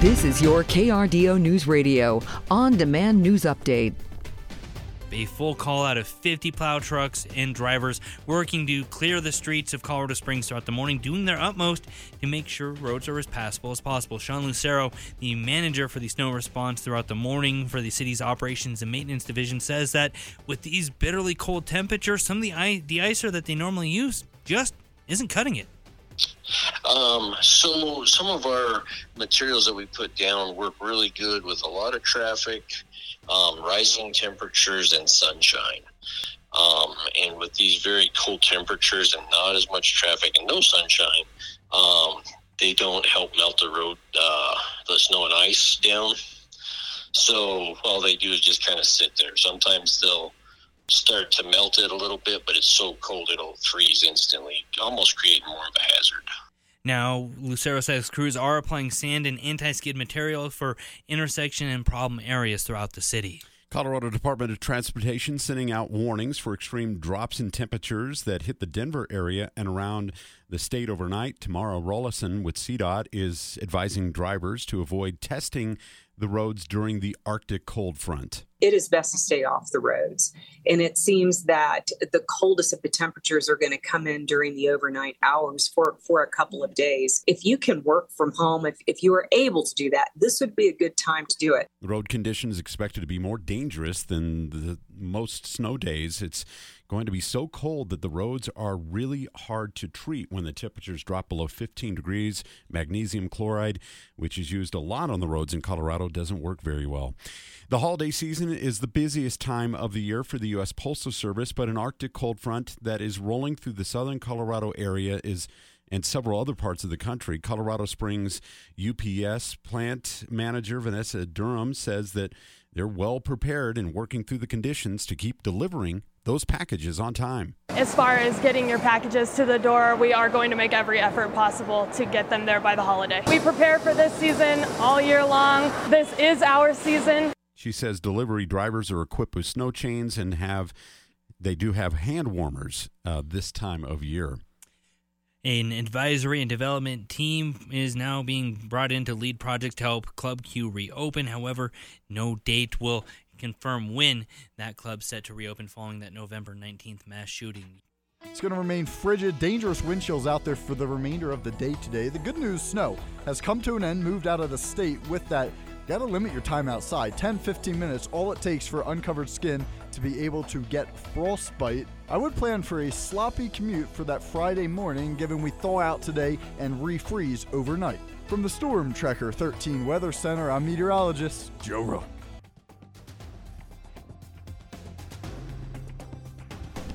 This is your KRDO News Radio on demand news update. A full call out of 50 plow trucks and drivers working to clear the streets of Colorado Springs throughout the morning, doing their utmost to make sure roads are as passable as possible. Sean Lucero, the manager for the snow response throughout the morning for the city's operations and maintenance division, says that with these bitterly cold temperatures, some of the deicer that they normally use just isn't cutting it. Um, so some of our materials that we put down work really good with a lot of traffic, um, rising temperatures, and sunshine. Um, and with these very cold temperatures and not as much traffic and no sunshine, um, they don't help melt the road, uh, the snow and ice down. So all they do is just kind of sit there. Sometimes they'll start to melt it a little bit, but it's so cold it'll freeze instantly, almost create more of a hazard. Now, Lucero says crews are applying sand and anti skid material for intersection and problem areas throughout the city. Colorado Department of Transportation sending out warnings for extreme drops in temperatures that hit the Denver area and around the state overnight. Tamara, Rollison with CDOT is advising drivers to avoid testing the roads during the Arctic cold front? It is best to stay off the roads. And it seems that the coldest of the temperatures are going to come in during the overnight hours for, for a couple of days. If you can work from home, if, if you are able to do that, this would be a good time to do it. Road conditions expected to be more dangerous than the most snow days. It's going to be so cold that the roads are really hard to treat when the temperatures drop below 15 degrees. Magnesium chloride, which is used a lot on the roads in Colorado, doesn't work very well. The holiday season is the busiest time of the year for the U.S. Postal Service, but an Arctic cold front that is rolling through the southern Colorado area is and several other parts of the country. Colorado Springs UPS plant manager Vanessa Durham says that they're well prepared and working through the conditions to keep delivering those packages on time. As far as getting your packages to the door, we are going to make every effort possible to get them there by the holiday. We prepare for this season all year long. This is our season. She says delivery drivers are equipped with snow chains and have they do have hand warmers uh, this time of year. An advisory and development team is now being brought in to lead projects to help Club Q reopen. However, no date will confirm when that club's set to reopen following that November 19th mass shooting. It's going to remain frigid, dangerous wind chills out there for the remainder of the day today. The good news snow has come to an end, moved out of the state with that. Got to limit your time outside 10 15 minutes, all it takes for uncovered skin to be able to get frostbite. I would plan for a sloppy commute for that Friday morning, given we thaw out today and refreeze overnight. From the Storm Tracker 13 Weather Center, I'm meteorologist Joe Rook.